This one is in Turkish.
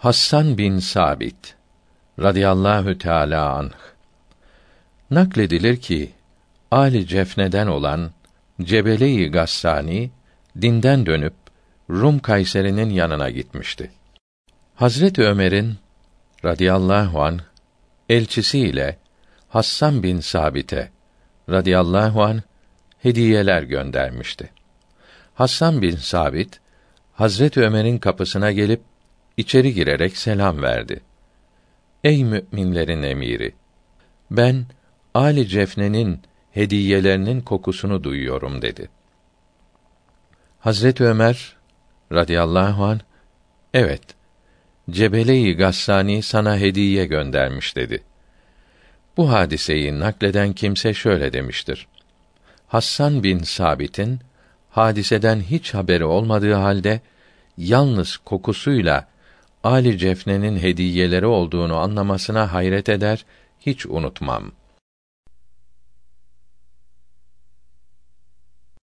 Hassan bin Sabit radıyallahu teala anh nakledilir ki Ali Cefne'den olan Cebele-i Gassani dinden dönüp Rum Kayseri'nin yanına gitmişti. Hazreti Ömer'in radıyallahu an elçisiyle Hassan bin Sabit'e radıyallahu an hediyeler göndermişti. Hassan bin Sabit Hazreti Ömer'in kapısına gelip içeri girerek selam verdi. Ey müminlerin emiri! Ben Ali Cefne'nin hediyelerinin kokusunu duyuyorum dedi. Hazreti Ömer radıyallahu an evet Cebele-i Gassani sana hediye göndermiş dedi. Bu hadiseyi nakleden kimse şöyle demiştir. Hassan bin Sabit'in hadiseden hiç haberi olmadığı halde yalnız kokusuyla Ali Cefne'nin hediyeleri olduğunu anlamasına hayret eder, hiç unutmam.''